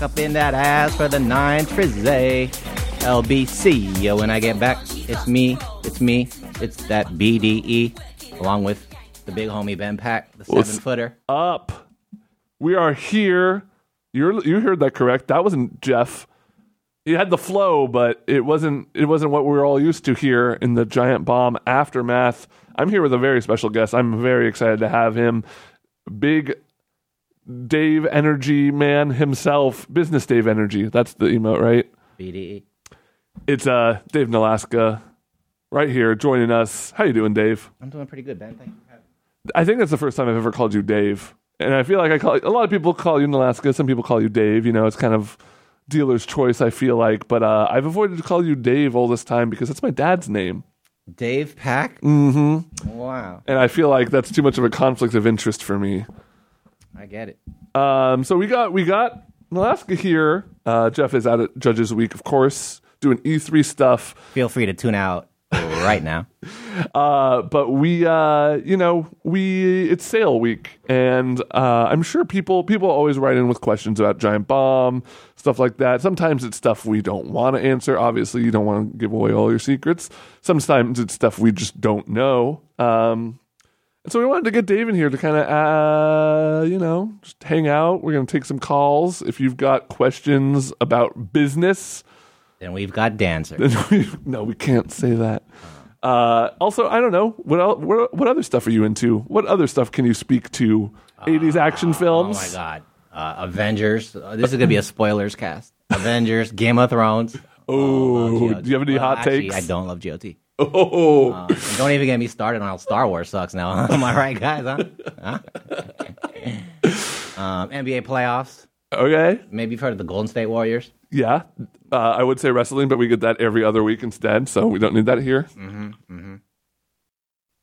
Up in that ass for the nine trizzy. LBC. Yo, when I get back, it's me. It's me. It's that BDE, along with the big homie Ben Pack, the seven footer. Up. We are here. You're you heard that correct. That wasn't Jeff. He had the flow, but it wasn't it wasn't what we were all used to here in the giant bomb aftermath. I'm here with a very special guest. I'm very excited to have him. Big Dave Energy man himself, business Dave Energy. That's the emote, right? BDE. It's uh Dave Nalaska right here joining us. How you doing, Dave? I'm doing pretty good, Ben. Thank you. I think that's the first time I've ever called you Dave. And I feel like I call a lot of people call you Nalaska, some people call you Dave, you know, it's kind of dealer's choice, I feel like. But uh, I've avoided to call you Dave all this time because that's my dad's name. Dave Pack? Mm-hmm. Wow. And I feel like that's too much of a conflict of interest for me. I get it. Um, so we got we got Nalaska here. Uh, Jeff is out at Judges Week, of course, doing E3 stuff. Feel free to tune out right now. Uh, but we, uh, you know, we it's sale week, and uh, I'm sure people people always write in with questions about Giant Bomb stuff like that. Sometimes it's stuff we don't want to answer. Obviously, you don't want to give away all your secrets. Sometimes it's stuff we just don't know. Um, and so we wanted to get Dave in here to kind of, uh, you know, just hang out. We're going to take some calls. If you've got questions about business, Then we've got Dancer. no, we can't say that. Uh, also, I don't know what, el- what what other stuff are you into? What other stuff can you speak to? 80s action films. Oh my god. Uh, Avengers. Uh, this is gonna be a spoilers cast. Avengers, Game of Thrones. Oh, do you have any Well, hot actually, takes? I don't love GOT. Oh, Uh, don't even get me started on how Star Wars sucks now. Am I right, guys? Huh? Huh? um, NBA playoffs. okay. Maybe you've heard of the Golden State Warriors. Yeah, uh, I would say wrestling, but we get that every other week instead, so we don't need that here. Mm-hmm,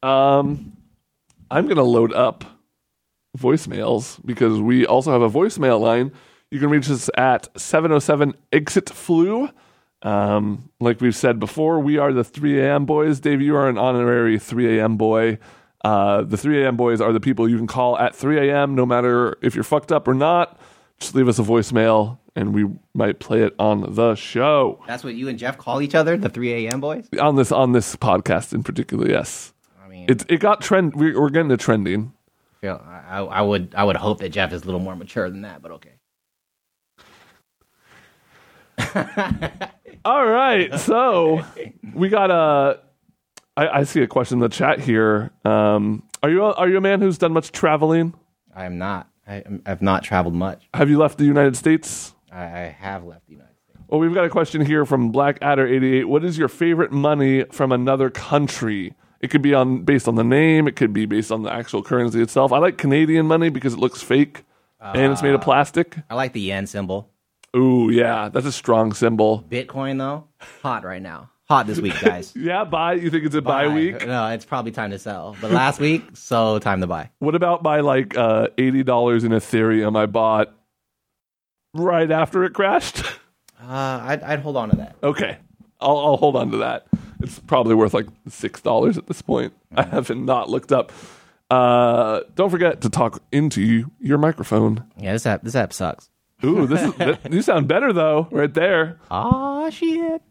Um, I'm gonna load up voicemails because we also have a voicemail line. You can reach us at 707 exit flu. Um, like we've said before, we are the 3 a.m. boys. Dave, you are an honorary 3 a.m. boy. Uh, the 3 a.m. boys are the people you can call at 3 a.m. no matter if you're fucked up or not. Just leave us a voicemail and we might play it on the show. That's what you and Jeff call each other, the 3 a.m. boys. On this on this podcast in particular, yes. I mean, It it got trend. We, we're getting to trending. Yeah, I, I would I would hope that Jeff is a little more mature than that, but okay. All right, so we got a. I, I see a question in the chat here. Um, are you a, are you a man who's done much traveling? I am not. I, I've not traveled much. Have you left the United States? I, I have left the United States. Well, we've got a question here from Blackadder88. What is your favorite money from another country? It could be on based on the name. It could be based on the actual currency itself. I like Canadian money because it looks fake and it's made of plastic. I like the yen symbol. Ooh, yeah, that's a strong symbol. Bitcoin though, hot right now. Hot this week, guys. Yeah, buy. You think it's a buy, week? No, it's probably time to sell. But last week, so time to buy. What about my like uh, eighty dollars in Ethereum I bought right after it crashed? Uh, I'd, I'd hold on to that. okay, I'll, I'll hold on to that. It's probably worth like six dollars at this point. I haven't not looked up. Uh, don't forget to talk into you, your microphone. Yeah, this app this app sucks. Ooh, this is th- you sound better though, right there. Oh shit.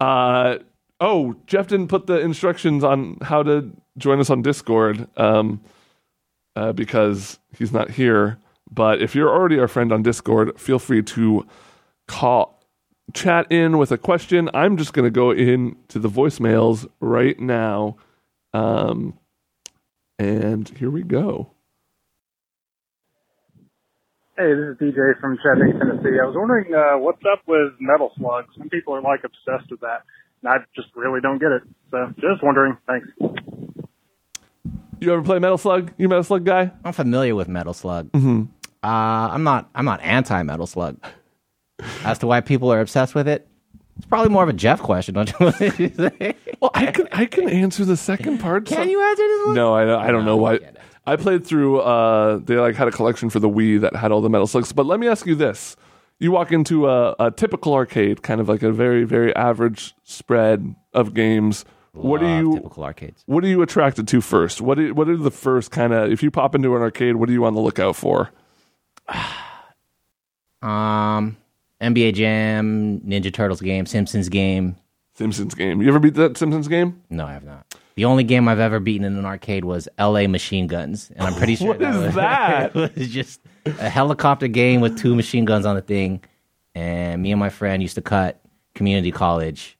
Uh, oh, Jeff didn't put the instructions on how to join us on Discord um, uh, because he's not here. But if you're already our friend on Discord, feel free to call, chat in with a question. I'm just going to go in to the voicemails right now. Um, and here we go. Hey, this is DJ from Chattanooga, Tennessee. I was wondering uh, what's up with Metal Slug. Some people are like obsessed with that, and I just really don't get it. So, just wondering. Thanks. You ever play Metal Slug? You Metal Slug guy? I'm familiar with Metal Slug. Mm-hmm. Uh, I'm not. I'm not anti Metal Slug. As to why people are obsessed with it, it's probably more of a Jeff question, don't you think? Well, I can I can answer the second part. Can you answer this one? No, I don't, I don't know No, I why. I played through. Uh, they like had a collection for the Wii that had all the Metal Slugs. But let me ask you this: You walk into a, a typical arcade, kind of like a very very average spread of games. What are you? typical arcades? What are you attracted to first? What are, what are the first kind of? If you pop into an arcade, what are you on the lookout for? Um, NBA Jam, Ninja Turtles game, Simpsons game. Simpsons game. You ever beat that Simpsons game? No, I have not. The only game I've ever beaten in an arcade was L.A. Machine Guns, and I'm pretty sure What that is was, that? it was just a helicopter game with two machine guns on the thing. And me and my friend used to cut community college,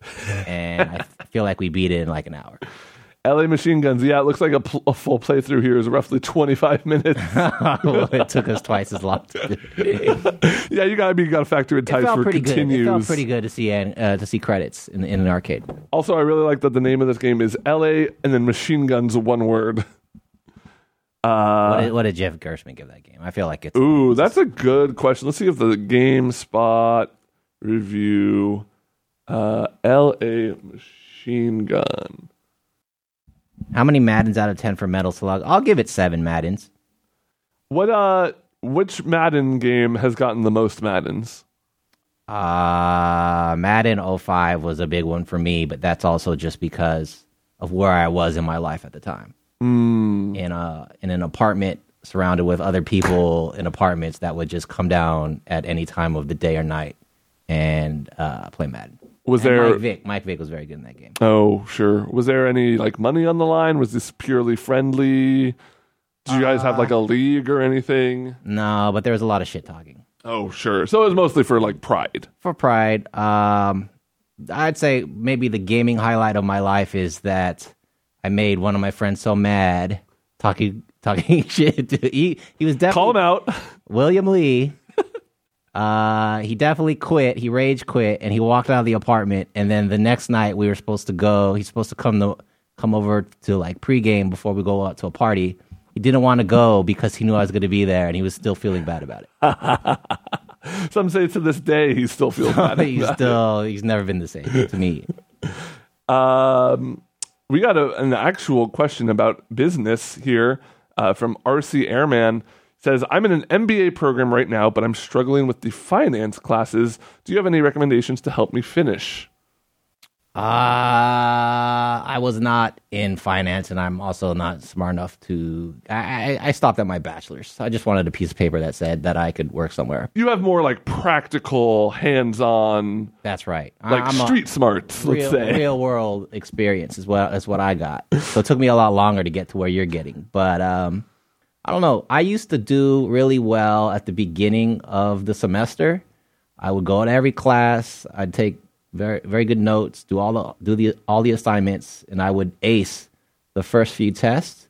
and I feel like we beat it in like an hour. LA Machine Guns. Yeah, it looks like a, pl- a full playthrough here is roughly 25 minutes. well, it took us twice as long to do. yeah, you gotta be you gotta factor in time for pretty continues. good. It felt pretty good to see uh, to see credits in, in an arcade. Also, I really like that the name of this game is LA and then Machine Guns one word. Uh, What did, what did Jeff Gerstmann give that game? I feel like it's Ooh, that's a good question. Let's see if the GameSpot review uh, LA Machine Gun. How many Maddens out of ten for Metal Slug? I'll give it seven Maddens. What uh which Madden game has gotten the most Maddens? Uh, Madden 05 was a big one for me, but that's also just because of where I was in my life at the time. Mm. In a in an apartment surrounded with other people in apartments that would just come down at any time of the day or night and uh, play Madden. Was And there Mike Vick? Mike Vick was very good in that game. Oh, sure. Was there any like money on the line? Was this purely friendly? Did you guys have like a league or anything? No, but there was a lot of shit talking. Oh, sure. So it was mostly for like pride. for pride um i'd say maybe the gaming highlight of my life is that i made one of my friends so mad talking talking shit to, he he was definitely Call him out. william lee uh he definitely quit he rage quit and he walked out of the apartment and then the next night we were supposed to go he's supposed to come to come over to like pregame before we go out to a party he didn't want to go because he knew I was going to be there, and he was still feeling bad about it. Some say to this day he still feels bad. he's still he's never been the same to me. Um, we got a, an actual question about business here uh, from RC Airman. Says, I'm in an MBA program right now, but I'm struggling with the finance classes. Do you have any recommendations to help me finish? Uh, I was not in finance, and I'm also not smart enough to. I, I, I stopped at my bachelor's. I just wanted a piece of paper that said that I could work somewhere. You have more like practical, hands on, That's right. like I'm street smarts, let's real, say. real world experience is what is what I got. So it took me a lot longer to get to where you're getting, but um, I don't know. I used to do really well at the beginning of the semester. I would go to every class. I'd take very very good notes, do all the do the all the assignments, and I would ace the first few tests.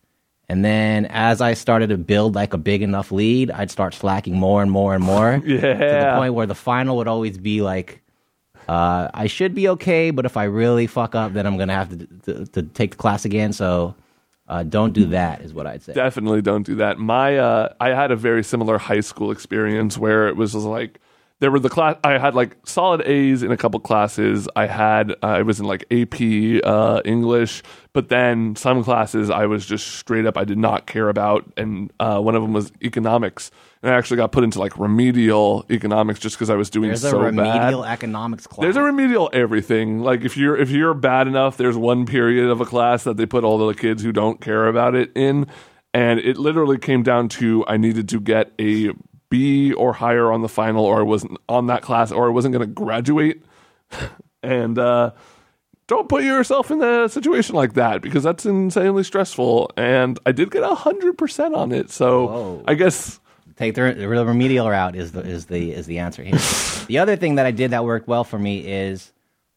And then as I started to build like a big enough lead, I'd start slacking more and more and more. To the point where the final would always be like, uh, I should be okay, but if I really fuck up, then I'm gonna have to to, to take the class again. So uh, don't do that, is what I'd say. Definitely don't do that. My uh, I had a very similar high school experience where it was like there were the class I had like solid A's in a couple classes. I had uh, I was in like AP uh, English, but then some classes I was just straight up I did not care about, and uh, one of them was economics. And I actually got put into like remedial economics just because I was doing There's so a remedial bad. economics class. There's a remedial everything. Like if you're if you're bad enough, there's one period of a class that they put all the kids who don't care about it in, and it literally came down to I needed to get a B or higher on the final, or I wasn't on that class, or I wasn't going to graduate. and uh, don't put yourself in a situation like that because that's insanely stressful. And I did get hundred percent on it, so Whoa. I guess take the, the remedial route is the is the is the answer here. the other thing that I did that worked well for me is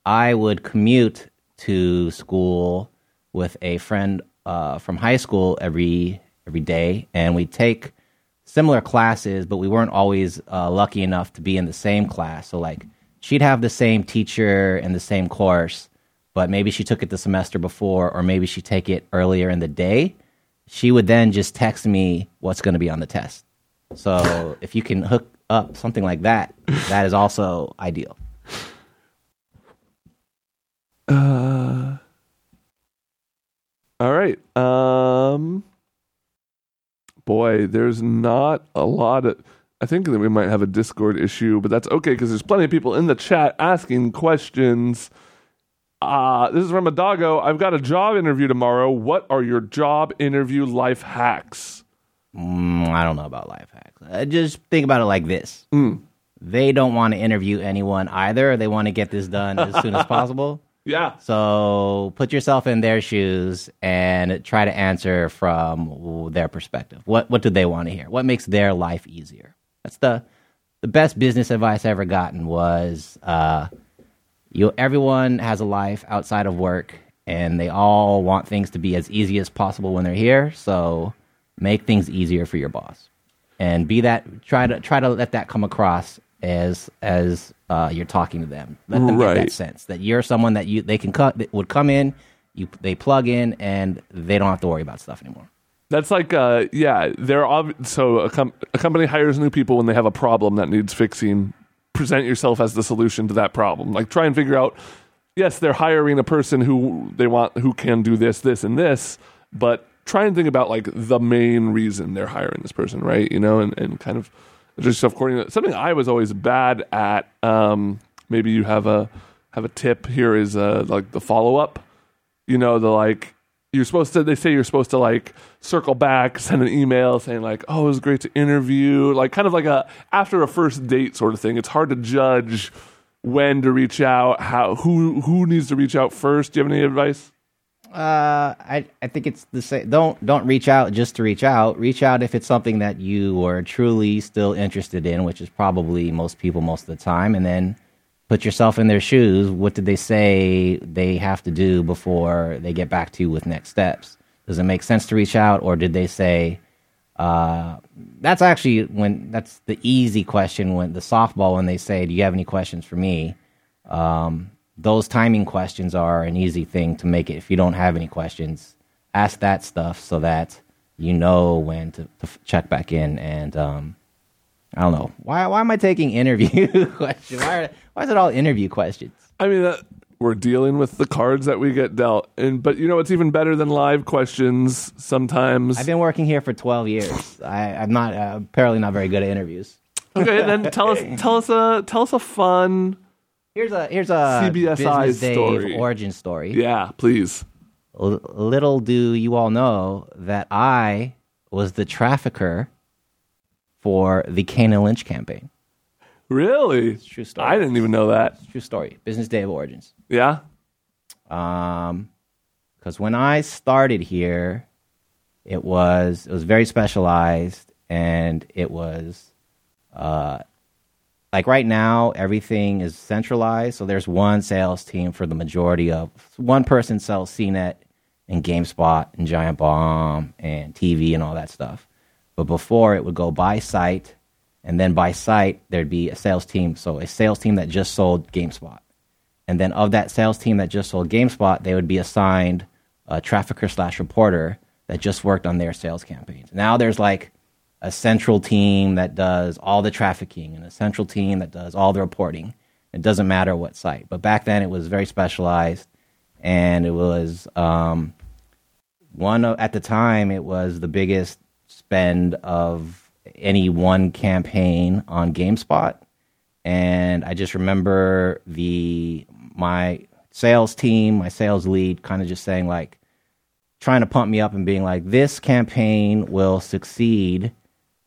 I would commute to school with a friend uh, from high school every every day, and we take similar classes, but we weren't always uh, lucky enough to be in the same class. So like she'd have the same teacher and the same course, but maybe she took it the semester before, or maybe she take it earlier in the day. She would then just text me what's going to be on the test. So if you can hook up something like that, that is also ideal. Uh, all right. Um, boy, there's not a lot of. I think that we might have a Discord issue, but that's okay because there's plenty of people in the chat asking questions. Uh, this is from Adago. I've got a job interview tomorrow. What are your job interview life hacks? Mm, I don't know about life hacks. Uh, just think about it like this: they don't want to interview anyone either. They want to get this done as soon as possible. Yeah. So put yourself in their shoes and try to answer from their perspective. What what do they want to hear? What makes their life easier? That's the the best business advice I ever gotten was uh, you everyone has a life outside of work and they all want things to be as easy as possible when they're here. So make things easier for your boss. And be that try to try to let that come across as as uh, you're talking to them. Let them get Right. that sense that you're someone that you they can cut that would come in, you they plug in, and they don't have to worry about stuff anymore. That's like, uh, yeah, they're ob- so a, com- a company hires new people when they have a problem that needs fixing. Present yourself as the solution to that problem. Like, try and figure out. Yes, they're hiring a person who they want who can do this, this, and this, but try and think about like the main reason they're hiring this person, right? You know, and, and kind of just according to something I was always bad at. Um, maybe you have a have a tip here is uh, like the follow up you know the like you're supposed to they say you're supposed to like circle back send an email saying like oh it was great to interview like kind of like a after a first date sort of thing it's hard to judge when to reach out how who who needs to reach out first do you have any advice Uh, I I think it's the same. Don't don't reach out just to reach out. Reach out if it's something that you are truly still interested in, which is probably most people most of the time, and then put yourself in their shoes. What did they say they have to do before they get back to you with next steps? Does it make sense to reach out, or did they say? Uh, that's actually when that's the easy question. When the softball, when they say, "Do you have any questions for me?" Um, those timing questions are an easy thing to make it. If you don't have any questions, ask that stuff so that you know when to, to check back in. And um, I don't know why. Why am I taking interview questions? Why, are, why is it all interview questions? i mean uh, we're dealing with the cards that we get dealt and but you know it's even better than live questions sometimes I've been working here for twelve years. I, I'm not uh, apparently not very good at interviews. okay then tell us tell us a tell us a fun Here's a here's a CBSI story. origin story. yeah please L- little do you all know that I was the trafficker for the Kane and Lynch campaign. really True story. i didn't even know that True story. Business Day of Origins. yeah Um, because when I started here, it was it was very specialized, and it was, uh, like right now everything is centralized. So there's one sales team for the majority of one person sells CNET and GameSpot and Giant Bomb and TV and all that stuff. But before it would go by site, and then by site there'd be a sales team. So a sales team that just sold GameSpot. And then of that sales team that just sold GameSpot, they would be assigned a trafficker slash reporter that just worked on their sales campaigns. Now there's like a central team that does all the trafficking and a central team that does all the reporting. It doesn't matter what site. But back then it was very specialized and it was um, one of, at the time it was the biggest spend of any one campaign on GameSpot and I just remember the my sales team, my sales lead, kind of just saying like, trying to pump me up and being like, this campaign will succeed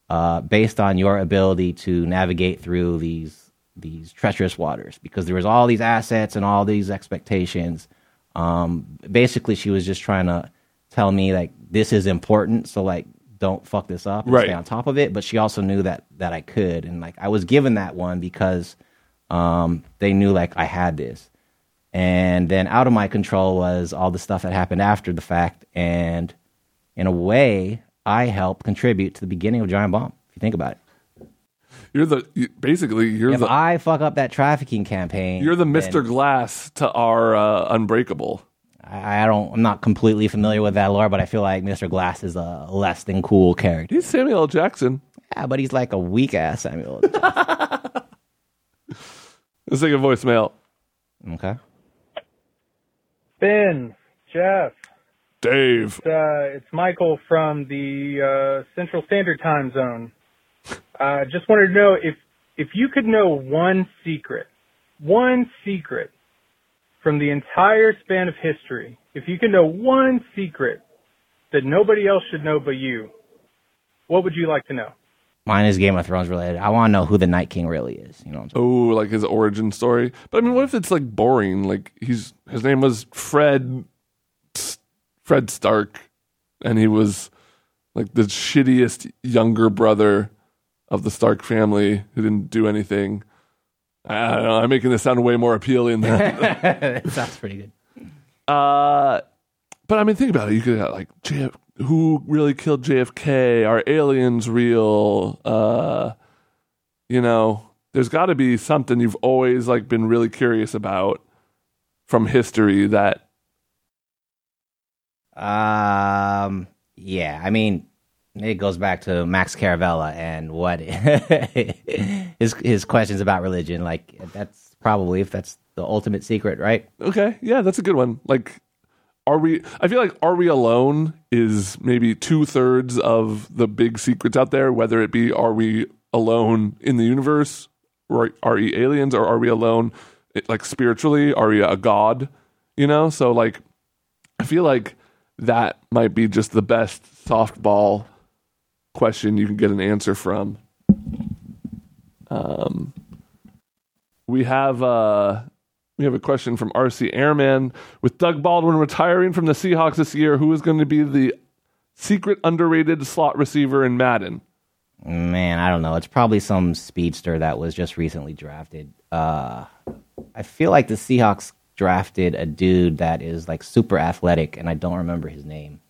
uh, based on your ability to navigate through these these treacherous waters because there was all these assets and all these expectations. Um, basically, she was just trying to tell me like this is important, so like don't fuck this up and Right. stay on top of it. But she also knew that that I could, and like I was given that one because um, they knew like I had this. And then out of my control was all the stuff that happened after the fact, and in a way, I help contribute to the beginning of Giant Bomb. If you think about it, You're the you, basically you're if the I fuck up that trafficking campaign, you're the Mr. Glass to our uh, Unbreakable. I, I don't. I'm not completely familiar with that lore, but I feel like Mr. Glass is a less than cool character. He's Samuel L. Jackson. Yeah, but he's like a weak ass Samuel. Let's take a voicemail. okay. Ben, Jeff, Dave. uh, it's Michael from the uh, Central Standard Time Zone. Uh, just wanted to know if if you could know one secret, one secret from the entire span of history. If you could know one secret that nobody else should know but you, what would you like to know? Mine is Game of Thrones related. I want to know who the Night King really is. You know what I'm saying? Oh, like his origin story. But I mean, what if it's like boring? Like he's his name was Fred Fred Stark, and he was like the shittiest younger brother of the Stark family who didn't do anything. I don't know. I'm making this sound way more appealing than. that sounds pretty good. uh, but I mean, think about it. You could have like JF, who really killed JFK? Are aliens real? Uh, you know, there's got to be something you've always like been really curious about from history that Um, yeah, I mean, it goes back to Max Caravella and what his his questions about religion. Like that's probably if that's the ultimate secret, right? Okay, yeah, that's a good one. Like, are we? I feel like "Are We Alone" is maybe two thirds of the big secrets out there. Whether it be "Are we alone in the universe?" or "Are we aliens?" or "Are we alone?" Like spiritually, are we a god? You know, so like, I feel like that might be just the best softball question you can get an answer from. Um, we have uh, we have a question from RC Airman. With Doug Baldwin retiring from the Seahawks this year, who is going to be the secret underrated slot receiver in Madden? Man, I don't know. It's probably some speedster that was just recently drafted. Uh, I feel like the Seahawks drafted a dude that is like super athletic, and I don't remember his name.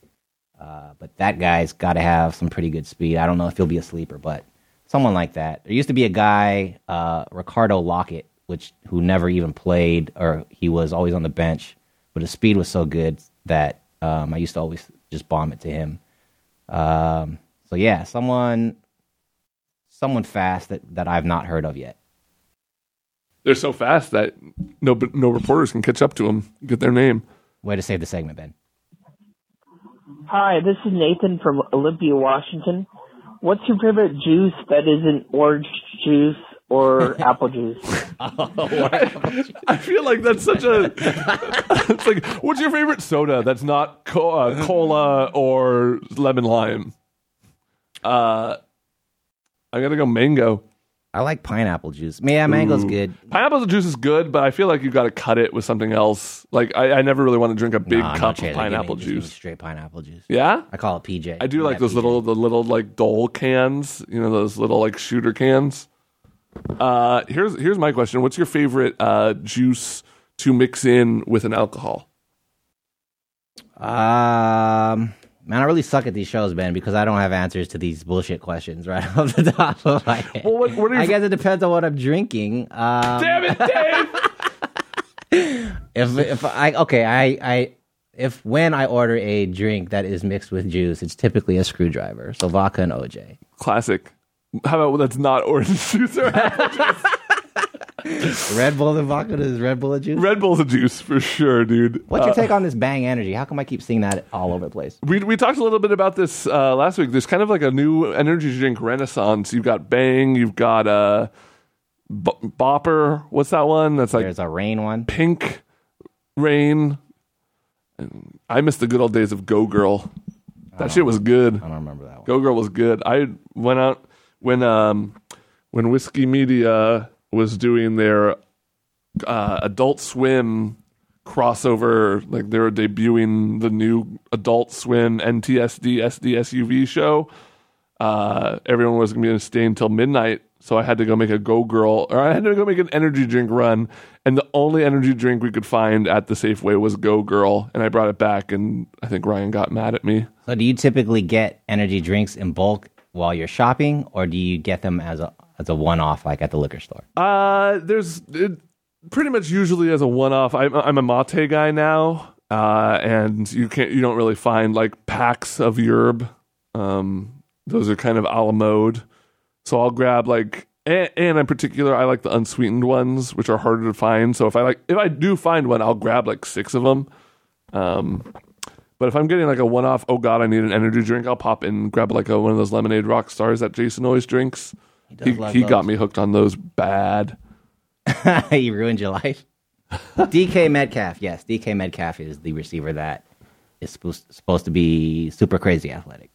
Uh, but that guy's got to have some pretty good speed. I don't know if he'll be a sleeper, but someone like that. There used to be a guy, uh, Ricardo Lockette, which who never even played, or he was always on the bench, but his speed was so good that um, I used to always just bomb it to him. Um, so yeah, someone, someone fast that, that I've not heard of yet. They're so fast that no no reporters can catch up to them, get their name. Way to save the segment, Ben. Hi, this is Nathan from Olympia, Washington. What's your favorite juice that isn't orange juice or apple juice? I feel like that's such a. it's like, what's your favorite soda that's not co- uh, cola or lemon lime? Uh, I gotta go mango. I like pineapple juice. Yeah, mango's good. Pineapple juice is good, but I feel like you got to cut it with something else. Like I, I never really want to drink a big Nah, cup of Give me- pineapple just give me juice. straight pineapple juice. Yeah, I call it PJ. I do like those little the little like dole cans. You know those little like shooter cans. Uh, here's here's my question: What's your favorite uh, juice to mix in with an alcohol? Um, man, I really suck at these shows, Ben, because I don't have answers to these bullshit questions right off the top of my head. Well, what, what I guess it depends on what I'm drinking. Um, Damn it, Dave! if if I okay, I I if when I order a drink that is mixed with juice, it's typically a screwdriver, so vodka and OJ. Classic. How about that's not orange juice or Red Bull and vodka is Red Bull a juice. Red Bull's a juice for sure, dude. What's your Uh, take on this Bang Energy? How come I keep seeing that all over the place? We we talked a little bit about this uh, last week. There's kind of like a new energy drink renaissance. You've got Bang, you've got uh, B- Bopper. What's that one? That's like There's a rain one. Pink Rain. And I miss the good old days of Go Girl. That shit was good. I don't remember that one. Go Girl was good. I went out when um when Whiskey Media was doing their uh, Adult Swim crossover, like they were debuting the new Adult Swim NTSF SD SUV show. Uh, everyone was going to be stay until midnight, so I had to go make a Go Girl, or I had to go make an energy drink run, and the only energy drink we could find at the Safeway was Go Girl, and I brought it back, and I think Ryan got mad at me. So, do you typically get energy drinks in bulk while you're shopping, or do you get them as a as a one off, like at the liquor store? Uh, there's it, pretty much usually as a one-off. I'm I'm a mate guy now, uh, and you can't you don't really find like packs of yerb. Um, those are kind of a la mode. So I'll grab like and, and in particular, I like the unsweetened ones, which are harder to find. So if I like if I do find one, I'll grab like six of them. Um, but if I'm getting like a one-off, oh god, I need an energy drink, I'll pop in and grab like a, one of those lemonade rock stars that Jason always drinks. He, love he got me hooked on those bad. you ruined your life. DK Metcalf, yes, DK Metcalf is the receiver that is supposed supposed to be super crazy athletic.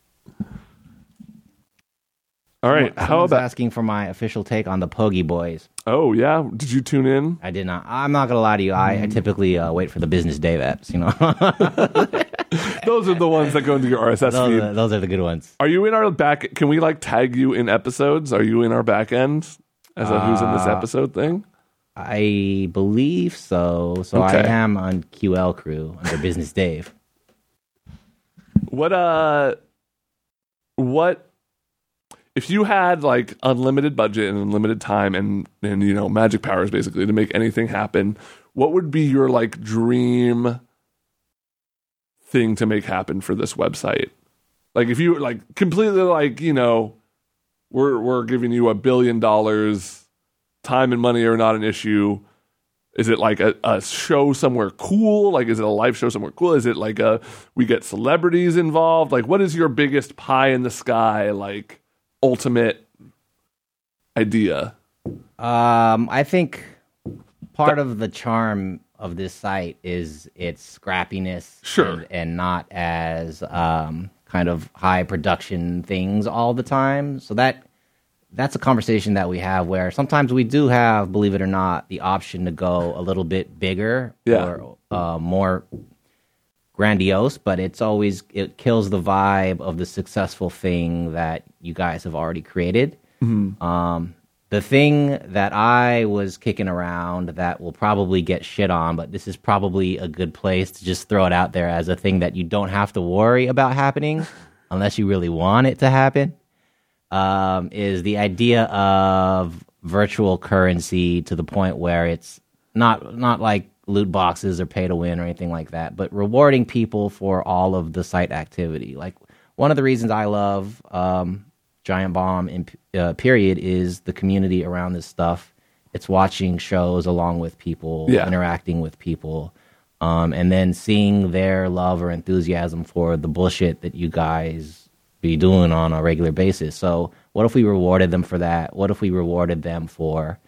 All right. How Someone's about? asking for my official take on the Pogie Boys? Oh yeah. Did you tune in? I did not. I'm not gonna lie to you. I, Mm. I typically uh, wait for the business day apps. You know, Those are the ones that go into your RSS those, feed. are, those are the good ones. Are you in our back? Can we like tag you in episodes? Are you in our back end as a who's in this Uh, episode thing? I believe so. So Okay. I am on QL crew under Business Dave. What uh what if you had like unlimited budget and unlimited time and and you know magic powers basically to make anything happen, what would be your like dream thing to make happen for this website? Like if you like completely like, you know, we're we're giving you a billion dollars, time and money are not an issue. Is it like a, a show somewhere cool? Like, is it a live show somewhere cool? Is it like a we get celebrities involved? Like, what is your biggest pie in the sky like ultimate idea? Um, I think part of the charm of this site is its scrappiness, Sure. and, and not as um, kind of high production things all the time. So that that's a conversation that we have where sometimes we do have, believe it or not, the option to go a little bit bigger Yeah. or uh, more grandiose, but it's always it kills the vibe of the successful thing that you guys have already created. Um, the thing that I was kicking around that will probably get shit on, but this is probably a good place to just throw it out there as a thing that you don't have to worry about happening unless you really want it to happen. Um, is the idea of virtual currency to the point where it's not not like loot boxes or pay to win or anything like that, but rewarding people for all of the site activity. Like one of the reasons I love um, Giant Bomb in uh, period is the community around this stuff. It's watching shows along with people, Yeah. interacting with people, um, and then seeing their love or enthusiasm for the bullshit that you guys be doing on a regular basis. So, what if we rewarded them for that? What if we rewarded them for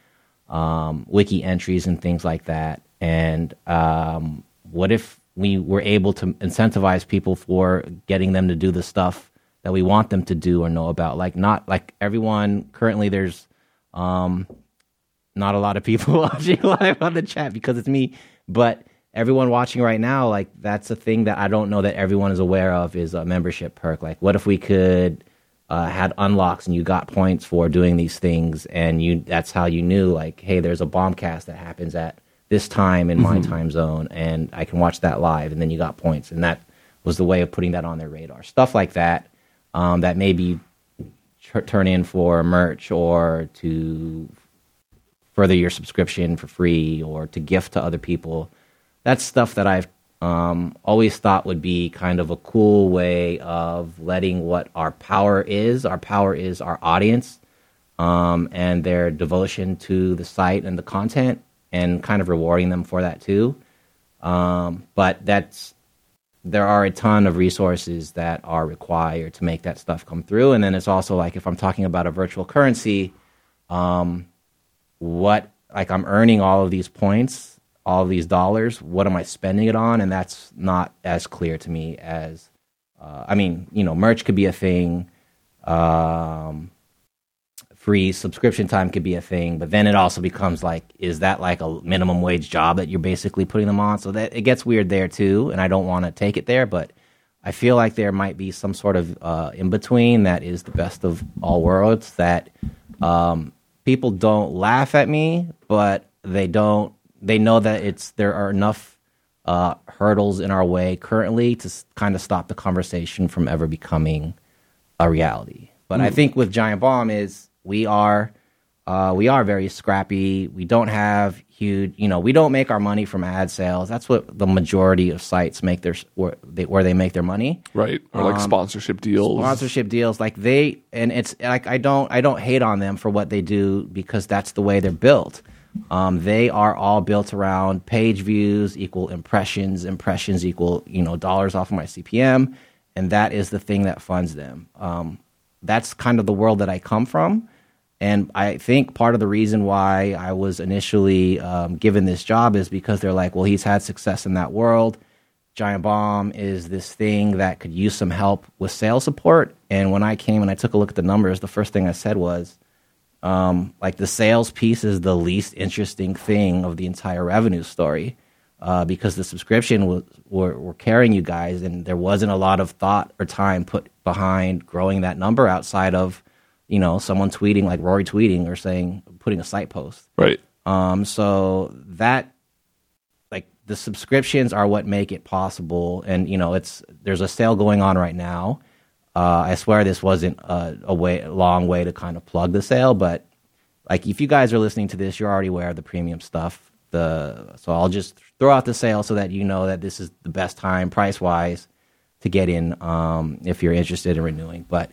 um, wiki entries and things like that? And um, what if we were able to incentivize people for getting them to do the stuff that we want them to do or know about? Like, not like everyone currently, there's um, not a lot of people watching live on the chat because it's me, but everyone watching right now, like that's a thing that I don't know that everyone is aware of is a membership perk. Like, what if we could uh, had unlocks and you got points for doing these things, and you that's how you knew like, hey, there's a bombcast that happens at this time in my time zone, and I can watch that live, and then you got points, and that was the way of putting that on their radar. Stuff like that um, that maybe tr- turn in for merch or to further your subscription for free or to gift to other people. That's stuff that I've um, always thought would be kind of a cool way of letting what our power is. Our power is our audience um, and their devotion to the site and the content, and kind of rewarding them for that too. Um, but that's there are a ton of resources that are required to make that stuff come through. And then it's also like if I'm talking about a virtual currency, um, what like I'm earning all of these points, all of these dollars. What am I spending it on? And that's not as clear to me as uh, I mean, you know, merch could be a thing. Um, free subscription time could be a thing, but then it also becomes like, is that like a minimum wage job that you're basically putting them on? So that it gets weird there too, and I don't want to take it there, but I feel like there might be some sort of uh, in between that is the best of all worlds. That um, people don't laugh at me, but they don't. They know that it's there are enough uh, hurdles in our way currently to s- kind of stop the conversation from ever becoming a reality. But I think with Giant Bomb is we are uh, we are very scrappy. We don't have huge, you know, we don't make our money from ad sales. That's what the majority of sites make their where they, where they make their money Right. Or like sponsorship deals. sponsorship deals like they and it's like i don't i don't hate on them for what they do because that's the way they're built um, they are all built around page views equal impressions impressions equal you know dollars off of my cpm and that is the thing that funds them um, that's kind of the world that i come from and I think part of the reason why I was initially um, given this job is because they're like, well, he's had success in that world. Giant Bomb is this thing that could use some help with sales support. And when I came and I took a look at the numbers, the first thing I said was, um, like the sales piece is the least interesting thing of the entire revenue story uh, because the subscription was were, were carrying you guys, and there wasn't a lot of thought or time put behind growing that number outside of you know someone tweeting like Rory tweeting or saying putting a site post. Right. Um, so that like the subscriptions are what make it possible, and you know it's there's a sale going on right now. Uh, I swear this wasn't a, a way a long way to kind of plug the sale, but like if you guys are listening to this, you're already aware of the premium stuff. The so I'll just throw out the sale so that you know that this is the best time price wise to get in um, if you're interested in renewing. But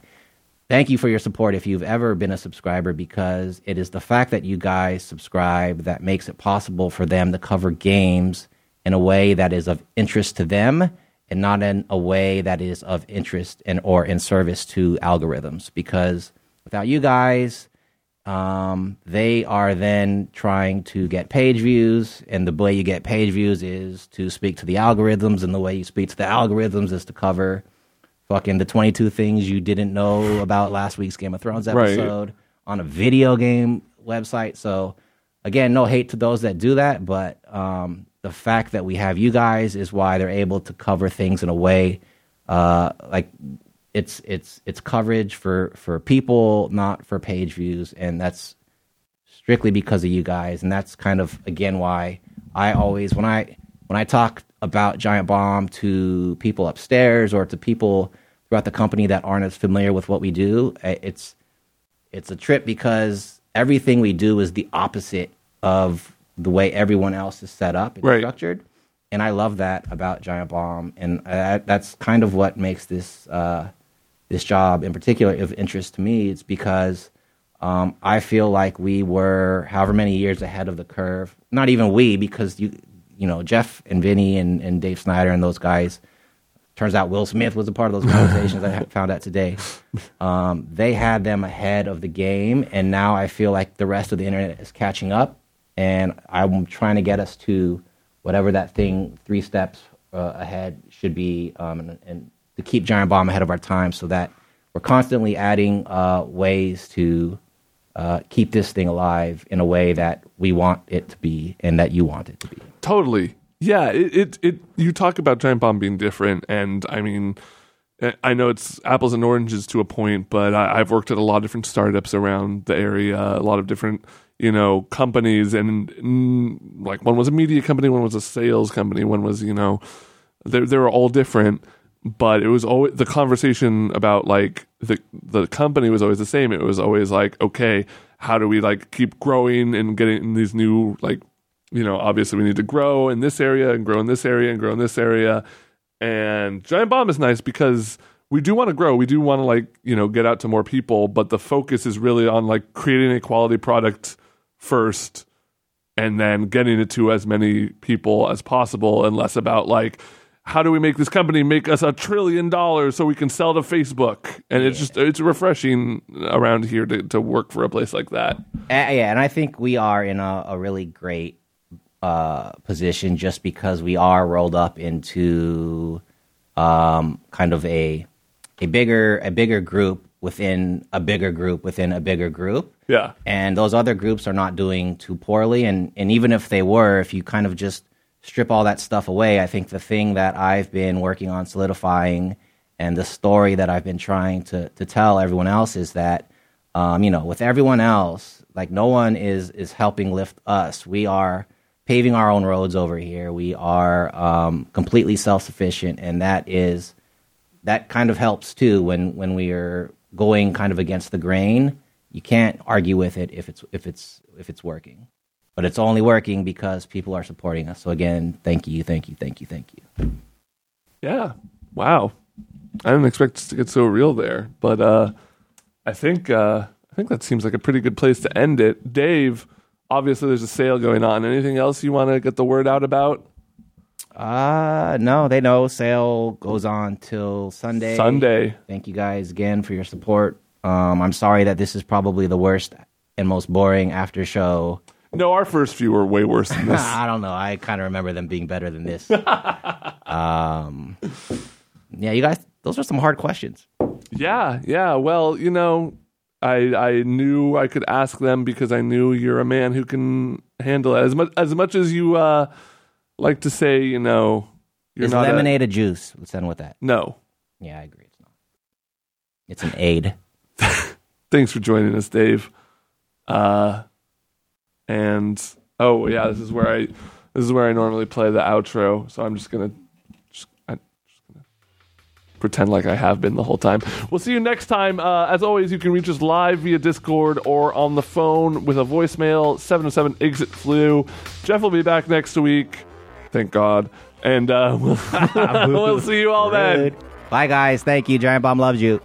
thank you for your support if you've ever been a subscriber because it is the fact that you guys subscribe that makes it possible for them to cover games in a way that is of interest to them and not in a way that is of interest and or in service to algorithms. Because without you guys um, they are then trying to get page views and the way you get page views is to speak to the algorithms and the way you speak to the algorithms is to cover fucking the 22 things you didn't know about last week's game of thrones Right. episode on a video game website. So again no hate to those that do that but um, the fact that we have you guys is why they're able to cover things in a way uh, like it's it's it's coverage for for people not for page views. And that's strictly because of you guys. And that's kind of again why i always when i when i talk about giant bomb to people upstairs or to people throughout the company that aren't as familiar with what we do eh, it's it's a trip because everything we do is the opposite of the way everyone else is set up and Right. structured and I love that about Giant Bomb, and uh, that's kind of what makes this uh, this job in particular of interest to me. It's because um, I feel like we were however many years ahead of the curve. Not even we, because you you know Jeff and Vinny and, and Dave Snider and those guys. Turns out Will Smith was a part of those conversations. I found out today. Um, they had them ahead of the game, and now I feel like the rest of the internet is catching up. And I'm trying to get us to whatever that thing three steps uh, ahead should be, um, and, and to keep Giant Bomb ahead of our time, so that we're constantly adding uh, ways to uh, keep this thing alive in a way that we want it to be and that you want it to be. Totally. Yeah, it, it it you talk about Giant Bomb being different, and I mean, eh, I know it's apples and oranges to a point, but I, I've worked at a lot of different startups around the area, a lot of different you know companies, and mm, like one was a media company, one was a sales company, one was you know they they were all different, but it was always the conversation about like the the company was always the same. It was always like, okay, how do we like keep growing and getting these new like you know, obviously we need to grow in this area and grow in this area and grow in this area. And Giant Bomb is nice because we do want to grow. We do want to like, you know, get out to more people, but the focus is really on like creating a quality product first and then getting it to as many people as possible and less about like how do we make this company make us a trillion dollars so we can sell to Facebook? And it's just it's refreshing around here to, to work for a place like that. Uh, yeah, and I think we are in a, a really great uh, position just because we are rolled up into um, kind of a a bigger a bigger group within a bigger group within a bigger group. Yeah. and those other groups are not doing too poorly and and even if they were if you kind of just strip all that stuff away i think the thing that i've been working on solidifying and the story that i've been trying to to tell everyone else is that um, you know with everyone else like no one is is helping lift us we are paving our own roads over here we are um, completely self-sufficient and that is that kind of helps too when when we are going kind of against the grain you can't argue with it if it's if it's if it's working but it's only working because people are supporting us so again thank you thank you thank you thank you Yeah. Wow. I didn't expect to get so real there, but uh, I think uh, I think that seems like a pretty good place to end it. Dave, obviously there's a sale going on. Anything else you want to get the word out about? uh no they know sale goes on till sunday Sunday. thank you guys again for your support um i'm sorry that this is probably the worst and most boring after show No, our first few were way worse than this. I don't know. I kind of remember them being better than this. Um, yeah, you guys, those are some hard questions. Yeah, yeah. Well, you know, I I knew I could ask them because I knew you're a man who can handle it as much as much as you uh, like to say. You know, you're Is not a- lemonade a, juice? Let's end with that. no. Yeah, I agree. It's not. It's an aid. Thanks for joining us, Dave. Uh, and oh yeah, this is where I this is where I normally play the outro. So I'm just gonna just, I'm just gonna pretend like I have been the whole time. We'll see you next time. Uh, as always, you can reach us live via Discord or on the phone with a voicemail 707 exit flu. Jeff will be back next week. Thank God. And uh, we'll, we'll see you all then. Bye, guys. Thank you. Giant Bomb loves you.